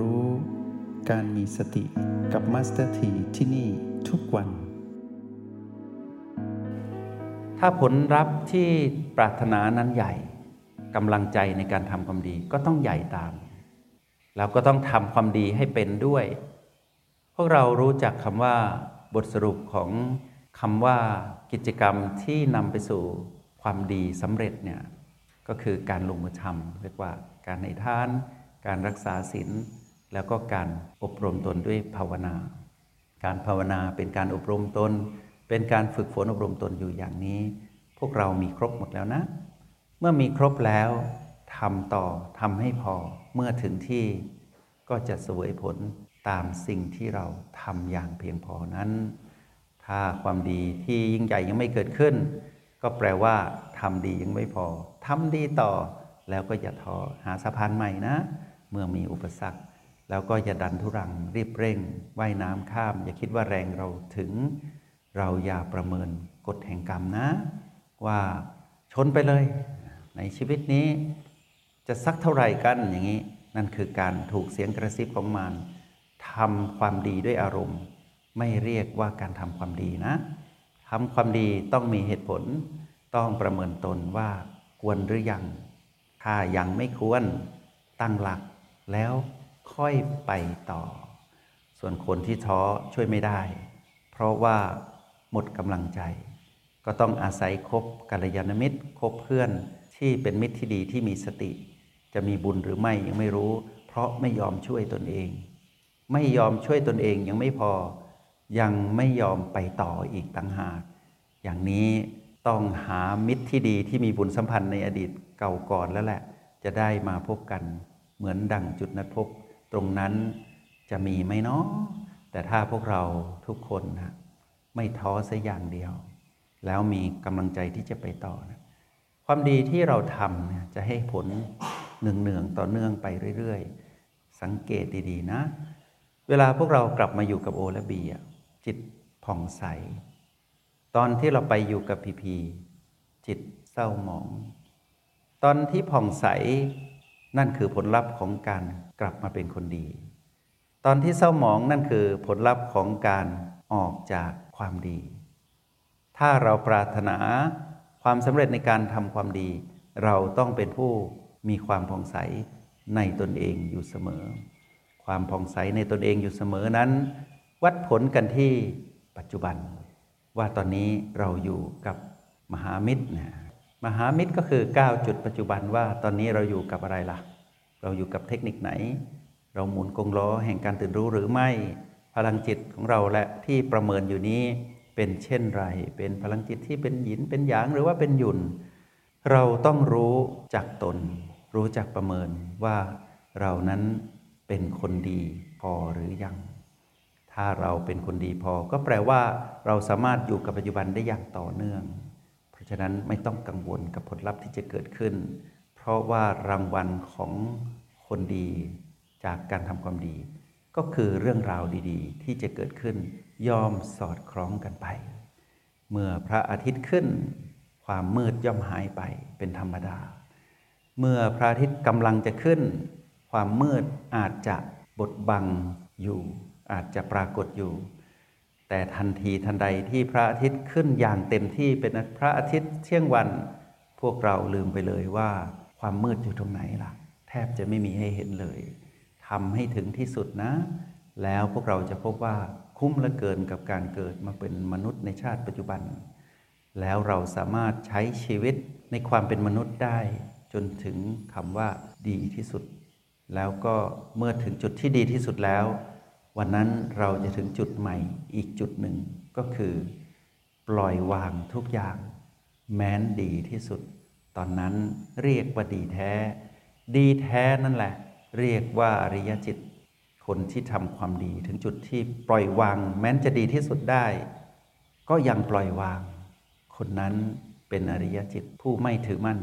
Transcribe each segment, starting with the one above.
รู้ การมีสติกับมาสเตอร์ทีที่นี่ทุกวัน ถ้าผลลัพธ์ที่ปรารถนานั้นใหญ่กำลังใจในการทำความดีก็ต้องใหญ่ตามแล้วก็ต้องทำความดีให้เป็นด้วย พวกเรารู้จักคำว่าบทสรุปของคำว่ากิจกรรมที่นำไปสู่ความดีสำเร็จเนี่ยก็คือการลงมือทำเรียกว่าการในทาน การรักษาศีล แล้วก็การอบรมตนด้วยภาวนา การภาวนาเป็นการอบรมตน เป็นการฝึกฝนอบรมตนอยู่อย่างนี้ พวกเรามีครบหมดแล้วนะ เมื่อมีครบแล้วทำต่อทำให้พอเมื่อถึงที่ก็จะเสวยผลตามสิ่งที่เราทำอย่างเพียงพอนั้น ถ้าความดีที่ยิ่งใหญ่ยังไม่เกิดขึ้น ก็แปลว่าทำดียังไม่พอทำดีต่อแล้วก็อย่าท้อหาสะพานใหม่นะ เมื่อมีอุปสรรค แล้วก็อย่าดันทุรังรีบเร่งว่ายน้ำข้าม อย่าคิดว่าแรงเราถึง เราอย่าประเมินกฎแห่งกรรมนะ ว่าชนไปเลย ในชีวิตนี้ จะสักเท่าไหร่กันอย่างนี้ นั่นคือการถูกเสียงกระซิบของมารทำความดีด้วยอารมณ์ ไม่เรียกว่าการทำความดีนะทำความดีต้องมีเหตุผล ต้องประเมินตนว่าควรหรือยัง ถ้ายังไม่ควรตั้งหลักแล้ว ค่อยไปต่อ ส่วนคนที่ท้อช่วยไม่ได้ เพราะว่าหมดกำลังใจ ก็ต้องอาศัยคบกัลยาณมิตรคบเพื่อนที่เป็นมิตรที่ดีที่มีสติ จะมีบุญหรือไม่ยังไม่รู้ เพราะไม่ยอมช่วยตนเอง ไม่ยอมช่วยตนเองยังไม่พอ ยังไม่ยอมไปต่ออีกต่างหาก อย่างนี้ต้องหามิตรที่ดีที่มีบุญสัมพันธ์ในอดีตเก่าก่อนแล้วแหละ จะได้มาพบกันเหมือนดั่งจุดนัดพบ ตรงนั้นจะมีไหมเนาะแต่ถ้าพวกเราทุกคนนะไม่ท้อสักอย่างเดียว แล้วมีกำลังใจที่จะไปต่อนะความดีที่เราทำเนี่ยจะให้ผลเนืองๆต่อเนื่องไปเรื่อยๆ สังเกตดีๆนะ เวลาพวกเรากลับมาอยู่กับโอและบีจิตผ่องใส ตอนที่เราไปอยู่กับพีพีจิตเศร้าหมอง ตอนที่ผ่องใส นั่นคือผลลัพธ์ของการกลับมาเป็นคนดี ตอนที่เศร้าหมองนั่นคือผลลัพธ์ของการออกจากความดี ถ้าเราปรารถนาความสำเร็จในการทำความดี เราต้องเป็นผู้มีความผ่องใสในตนเองอยู่เสมอ ความผ่องใสในตนเองอยู่เสมอนั้น วัดผลกันที่ปัจจุบัน ว่าตอนนี้เราอยู่กับมหามิตรนะ มหามิตรก็คือ 9 จุดปัจจุบันว่าตอนนี้เราอยู่กับอะไรล่ะ เราอยู่กับเทคนิคไหน เราหมุนกงล้อแห่งการตื่นรู้หรือไม่ พลังจิตของเราและที่ประเมินอยู่นี้เป็นเช่นไร เป็นพลังจิตที่เป็นหยินเป็นหยางหรือว่าเป็นหยุนเราต้องรู้จักตน รู้จักประเมินว่าเรานั้นเป็นคนดีพอหรือยัง ถ้าเราเป็นคนดีพอก็แปลว่า เราสามารถอยู่กับปัจจุบันได้อย่างต่อเนื่อง ราะฉะนั้นไม่ต้องกังวลกับผลลัพธ์ที่จะเกิดขึ้น เพราะว่ารางวัลของคนดีจากการทำความดี ก็คือเรื่องราวดี ๆ ที่จะเกิดขึ้นย่อมสอดคล้องกันไป เมื่อพระอาทิตย์ขึ้น ความมืดย่อมหายไปเป็นธรรมดา เมื่อพระอาทิตย์กำลังจะขึ้น ความมืดอาจจะบดบังอยู่ อาจจะปรากฏอยู่ แต่ทันทีทันใดที่พระอาทิตย์ขึ้นอย่างเต็มที่เป็นพระอาทิตย์เที่ยงวัน พวกเราลืมไปเลยว่าความมืดอยู่ตรงไหนล่ะ แทบจะไม่มีให้เห็นเลยทำให้ถึงที่สุดนะ แล้วพวกเราจะพบว่าคุ้มลือเกินกับการเกิดมาเป็นมนุษย์ในชาติปัจจุบัน แล้วเราสามารถใช้ชีวิตในความเป็นมนุษย์ได้ จนถึงคำว่าดีที่สุด แล้วก็เมื่อถึงจุดที่ดีที่สุดแล้ว วันนั้นเราจะถึงจุดใหม่อีกจุดหนึ่งก็คือ ปล่อยวางทุกอย่าง แม้นดีที่สุด ตอนนั้นเรียกว่าดีแท้ ดีแท้นั่นแหละ เรียกว่าอริยจิต คนที่ทำความดีถึงจุดที่ปล่อยวาง แม้นจะดีที่สุดได้ ก็ยังปล่อยวาง คนนั้นเป็นอริยจิตผู้ไม่ถือมั่น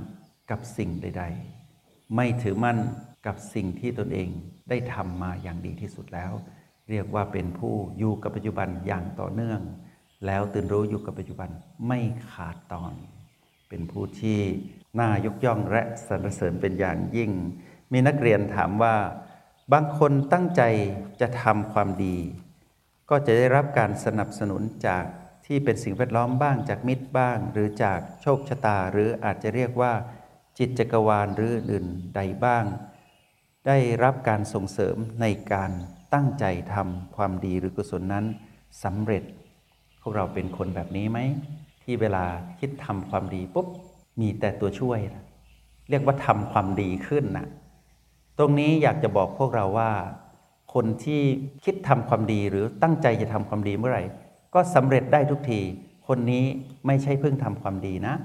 กับสิ่งใด ๆ ไม่ถือมั่นกับสิ่งที่ตนเองได้ทำมาอย่างดีที่สุดแล้ว เรียกว่าเป็นผู้อยู่กับปัจจุบันอย่างต่อเนื่อง แล้วตื่นรู้อยู่กับปัจจุบันไม่ขาดตอน เป็นผู้ที่น่ายกย่องและสรรเสริญเป็นอย่างยิ่ง มีนักเรียนถามว่า บางคนตั้งใจจะทำความดี ก็จะได้รับการสนับสนุนจากที่เป็นสิ่งแวดล้อมบ้างจากมิตรบ้าง หรือจากโชคชะตา หรืออาจจะเรียกว่า จิตจักรวาลหรืออื่นใดบ้าง ได้รับการส่งเสริมในการ ตั้งใจทำความดีหรือกุศลนั้นสำเร็จ พวกเราเป็นคนแบบนี้ไหม ที่เวลาคิดทำความดีปุ๊บมีแต่ตัวช่วยนะเรียกว่าทำความดีขึ้นนะตรงนี้อยากจะบอกพวกเราว่า คนที่คิดทำความดีหรือตั้งใจจะทำความดีเมื่อไหร่ ก็สำเร็จได้ทุกที คนนี้ไม่ใช่เพิ่งทำความดีนะ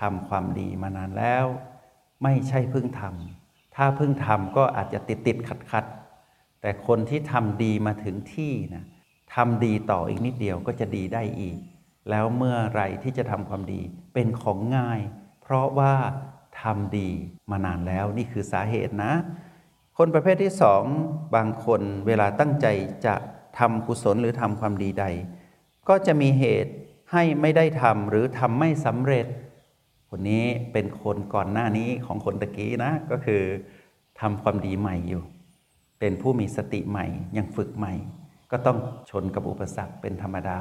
ทำความดีมานานแล้ว ไม่ใช่เพิ่งทำถ้าเพิ่งทำก็อาจจะติดติดขัดขัด แต่คนที่ทำดีมาถึงที่นะทำดีต่ออีกนิดเดียวก็จะดีได้อีก แล้วเมื่อไรที่จะทำความดีเป็นของง่าย เพราะว่าทำดีมานานแล้วนี่คือสาเหตุนะ คนประเภทที่สองบางคนเวลาตั้งใจจะทำกุศลหรือทำความดีใด ก็จะมีเหตุให้ไม่ได้ทำหรือทำไม่สำเร็จ คนนี้เป็นคนก่อนหน้านี้ของคนตะกี้นะก็คือทำความดีใหม่อยู่ เป็นผู้มีสติใหม่ยังฝึกใหม่ ก็ต้องชนกับอุปสรรคเป็นธรรมดา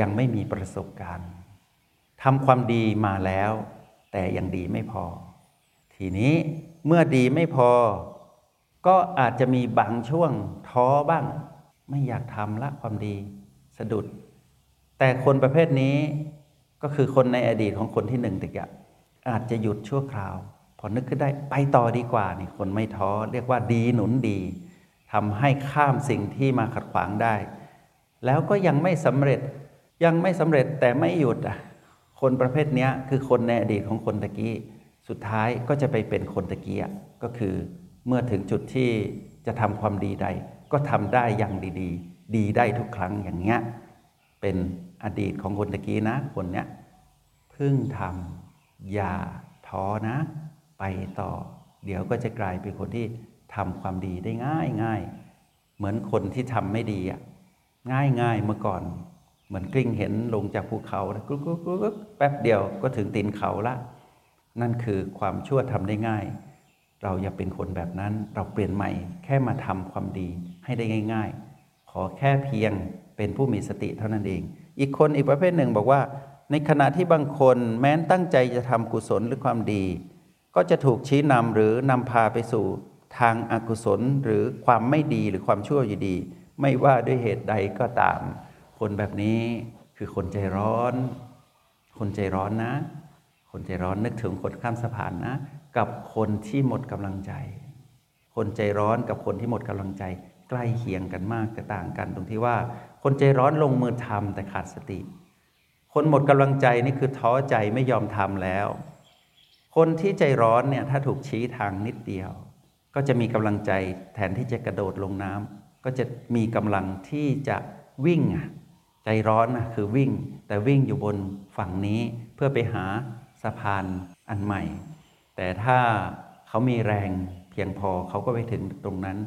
ยังไม่มีประสบการณ์ทำความดีมาแล้ว แต่ยังดีไม่พอ ทีนี้เมื่อดีไม่พอ ก็อาจจะมีบางช่วงท้อบ้าง ไม่อยากทำละความดีสะดุด แต่คนประเภทนี้ก็คือคนในอดีตของคนที่หนึ่งตะกี้อาจจะหยุดชั่วคราว พอนึกขึ้นได้ไปต่อดีกว่านี่คนไม่ท้อเรียกว่าดีหนุนดีทำให้ข้ามสิ่งที่มาขัดขวางได้ แล้วก็ยังไม่สำเร็จยังไม่สำเร็จแต่ไม่หยุดอะคนประเภทนี้คือคนในอดีตของคนตะกี้ สุดท้ายก็จะไปเป็นคนตะกี้ก็คือเมื่อถึงจุดที่จะทำความดีใด ก็ทำได้อย่างดี ๆ ดีได้ทุกครั้งอย่างเงี้ยเป็นอดีตของคนตะกี้นะคนเนี้ยพึ่งทำอย่าท้อนะ ไปต่อ เดี๋ยวก็จะกลายเป็นคนที่ทำความดีได้ง่ายง่ายเหมือนคนที่ทำไม่ดีอะง่ายง่ายเมื่อก่อน เหมือนกลิ้งเห็นลงจากภูเขากุ๊กกุ๊กกุ๊กแป๊บเดียวก็ถึงตีนเขาละนั่นคือความชั่วทำได้ง่าย เราอย่าเป็นคนแบบนั้นเราเปลี่ยนใหม่ แค่มาทำความดีให้ได้ง่าย ๆ ขอแค่เพียงเป็นผู้มีสติเท่านั้นเอง อีกคนอีกประเภทหนึ่งบอกว่า ในขณะที่บางคนแม้นตั้งใจจะทำกุศลหรือความดี ก็จะถูกชี้นำหรือนำพาไปสู่ทางอากุศลหรือความไม่ดีหรือความชั่วอยู่ดี ไม่ว่าด้วยเหตุใดก็ตาม คนแบบนี้คือคนใจร้อน คนใจร้อนนะ คนใจร้อนนึกถึงคนข้ามสะพานนะ กับคนที่หมดกำลังใจ คนใจร้อนกับคนที่หมดกำลังใจ ใกล้เคียงกันมากแต่ต่างกัน ตรงที่ว่า คนใจร้อนลงมือทำแต่ขาดสติ คนหมดกำลังใจนี่คือท้อใจไม่ยอมทำแล้ว คนที่ใจร้อนเนี่ยถ้าถูกชี้ทางนิดเดียว ก็จะมีกำลังใจแทนที่จะกระโดดลงน้ำก็จะมีกำลังที่จะวิ่งใจร้อนนะคือวิ่ง แต่วิ่งอยู่บนฝั่งนี้เพื่อไปหาสะพานอันใหม่ แต่ถ้าเขามีแรงเพียงพอเขาก็ไปถึงตรงนั้น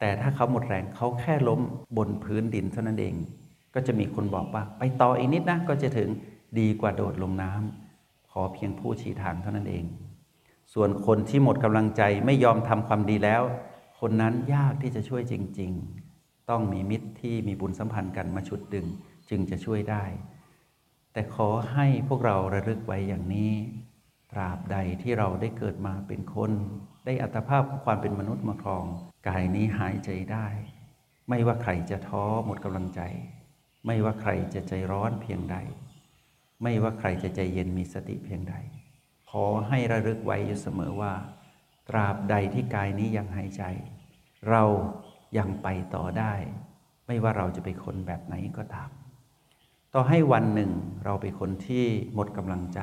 แต่ถ้าเขาหมดแรงเขาแค่ล้มบนพื้นดินเท่านั้นเอง ก็จะมีคนบอกว่า ไปต่ออีกนิดนะก็จะถึงดีกว่าโดดลงน้ำ ขอเพียงผู้ชี้ทางเท่านั้นเอง ส่วนคนที่หมดกำลังใจไม่ยอมทำความดีแล้ว คนนั้นยากที่จะช่วยจริง ๆ ต้องมีมิตรที่มีบุญสัมพันธ์กันมาชุดดึงจึงจะช่วยได้ แต่ขอให้พวกเราระลึกไว้อย่างนี้ ตราบใดที่เราได้เกิดมาเป็นคน ได้อัตภาพความเป็นมนุษย์มาครอง กายนี้หายใจได้ ไม่ว่าใครจะท้อหมดกำลังใจ ไม่ว่าใครจะใจร้อนเพียงใด ไม่ว่าใครจะใจเย็นมีสติเพียงใด ขอให้ระลึกไว้อยู่เสมอว่า ตราบใดที่กายนี้ยังหายใจ เรายังไปต่อได้ ไม่ว่าเราจะเป็นคนแบบไหนก็ตาม ต่อให้วันหนึ่งเราเป็นคนที่หมดกำลังใจ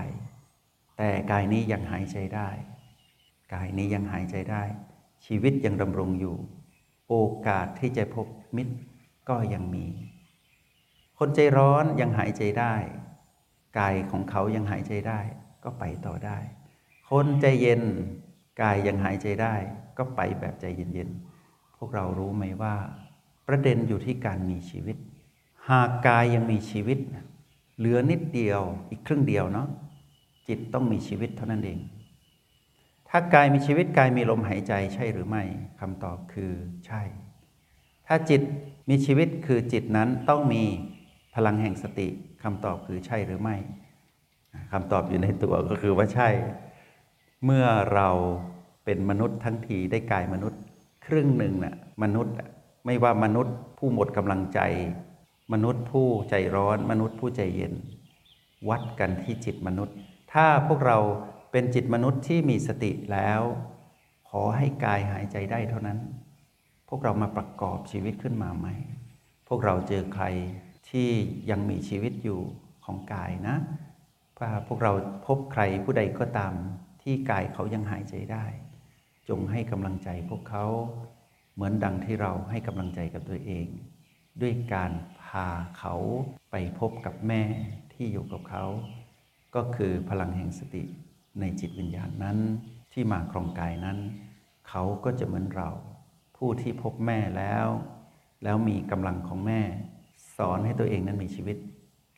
แต่กายนี้ยังหายใจได้ กายนี้ยังหายใจได้ ชีวิตยังดำรงอยู่ โอกาสที่จะพบมิตรก็ยังมี คนใจร้อนยังหายใจได้ กายของเขายังหายใจได้ ก็ไปต่อได้ คนใจเย็น กายยังหายใจได้ ก็ไปแบบใจเย็นๆ พวกเรารู้ไหมว่า ประเด็นอยู่ที่การมีชีวิต หากกายยังมีชีวิต เหลือนิดเดียวอีกครึ่งเดียวเนาะจิตต้องมีชีวิตเท่านั้นเอง ถ้ากายมีชีวิตกายมีลมหายใจใช่หรือไม่คำตอบคือใช่ ถ้าจิตมีชีวิตคือจิตนั้นต้องมี ลังแห่งสติคำตอบคือใช่หรือไม่คำตอบอยู่ในตัวก็คือว่าใช่ เมื่อเราเป็นมนุษย์ทั้งทีได้กายมนุษย์ ครึ่งหนึ่งน่ะมนุษย์ไม่ว่ามนุษย์ผู้หมดกำลังใจ มนุษย์ผู้ใจร้อน มนุษย์ผู้ใจเย็น วัดกันที่จิตมนุษย์ ถ้าพวกเราเป็นจิตมนุษย์ที่มีสติแล้ว ขอให้กายหายใจได้เท่านั้น พวกเรามาประกอบชีวิตขึ้นมาไหม พวกเราเจอใคร ที่ยังมีชีวิตอยู่ของกายนะถ้าพวกเราพบใครผู้ใดก็ตามที่กายเขายังหายใจได้ จงให้กำลังใจพวกเขาเหมือนดังที่เราให้กำลังใจกับตัวเอง ด้วยการพาเขาไปพบกับแม่ที่อยู่กับเขา ก็คือพลังแห่งสติในจิตวิญญาณนั้น ที่มาครองกายนั้น เขาก็จะเหมือนเรา ผู้ที่พบแม่แล้ว แล้วมีกำลังของแม่ สอนให้ตัวเองนั้นมีชีวิต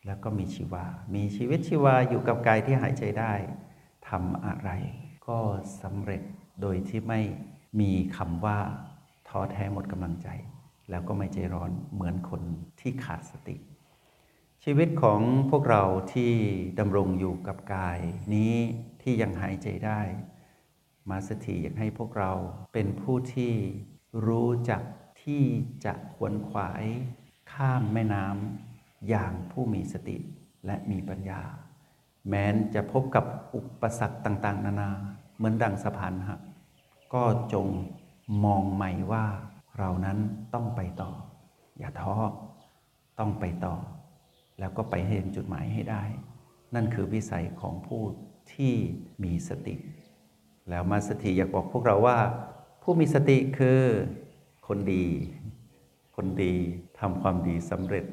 แล้วก็มีชีวา มีชีวิตชีวาอยู่กับกายที่หายใจได้ทำอะไร ก็สำเร็จโดยที่ไม่มีคำว่าท้อแท้หมดกำลังใจ แล้วก็ไม่ใจร้อนเหมือนคนที่ขาดสติ ชีวิตของพวกเราที่ดำรงอยู่กับกาย นี้ที่ยังหายใจได้ มาสถีอยากให้พวกเราเป็นผู้ที่รู้จักที่จะขวนขวาย ข้ามแม่น้ำอย่างผู้มีสติและมีปัญญา แม้นจะพบกับอุปสรรคต่าง ๆ นานา เหมือนดังสะพานหักก็จงมองใหม่ว่าเรานั้นต้องไปต่อ อย่าท้อต้องไปต่อ แล้วก็ไปให้ถึงจุดหมายให้ได้ นั่นคือวิสัยของผู้ที่มีสติ แล้วมาสติอยากบอกพวกเราว่า ผู้มีสติคือคนดี คนดี ทำความดีสำเร็จ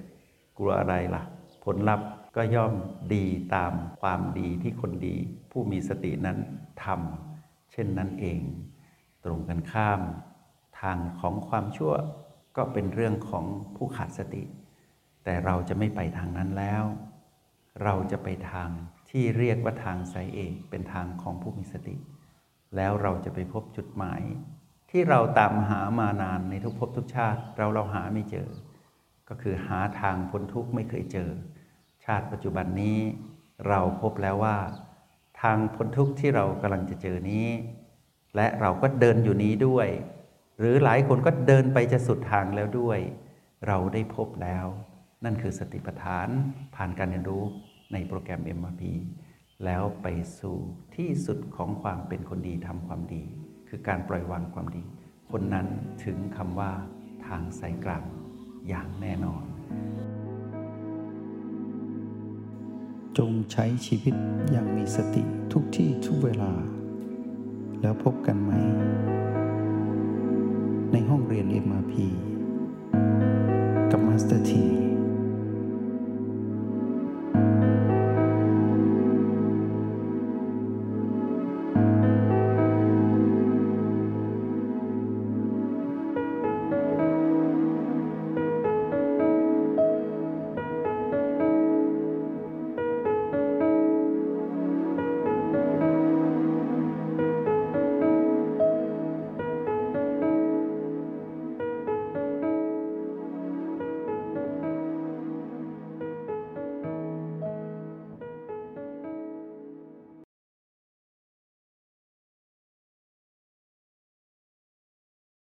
กลัวอะไรล่ะ ผลลัพธ์ก็ย่อมดีตามความดีที่คนดี ผู้มีสตินั้นทำเช่นนั้นเอง ตรงกันข้าม ทางของความชั่วก็เป็นเรื่องของผู้ขาดสติ แต่เราจะไม่ไปทางนั้นแล้ว เราจะไปทางที่เรียกว่าทางสายเอกเป็นทางของผู้มีสติ แล้วเราจะไปพบจุดหมาย ที่เราตามหามานานในทุกภพทุกชาติ เราเราหาไม่เจอ ก็คือหาทางพ้นทุกข์ไม่เคยเจอ ชาติปัจจุบันนี้เราพบแล้วว่า ทางพ้นทุกข์ที่เรากำลังจะเจอนี้ และเราก็เดินอยู่นี้ด้วย หรือหลายคนก็เดินไปจะสุดทางแล้วด้วย เราได้พบแล้ว นั่นคือสติปัฏฐานผ่านการเรียนรู้ในโปรแกรม MRP แล้วไปสู่ที่สุดของความเป็นคนดีทำความดี คือการปล่อยวางความดี คนนั้นถึงคำว่าทางสายกลาง อย่างแน่นอน จงใช้ชีวิตอย่างมีสติทุกที่ทุกเวลา แล้วพบกันใหม่ ในห้องเรียน MRP กับมาสเตอร์ที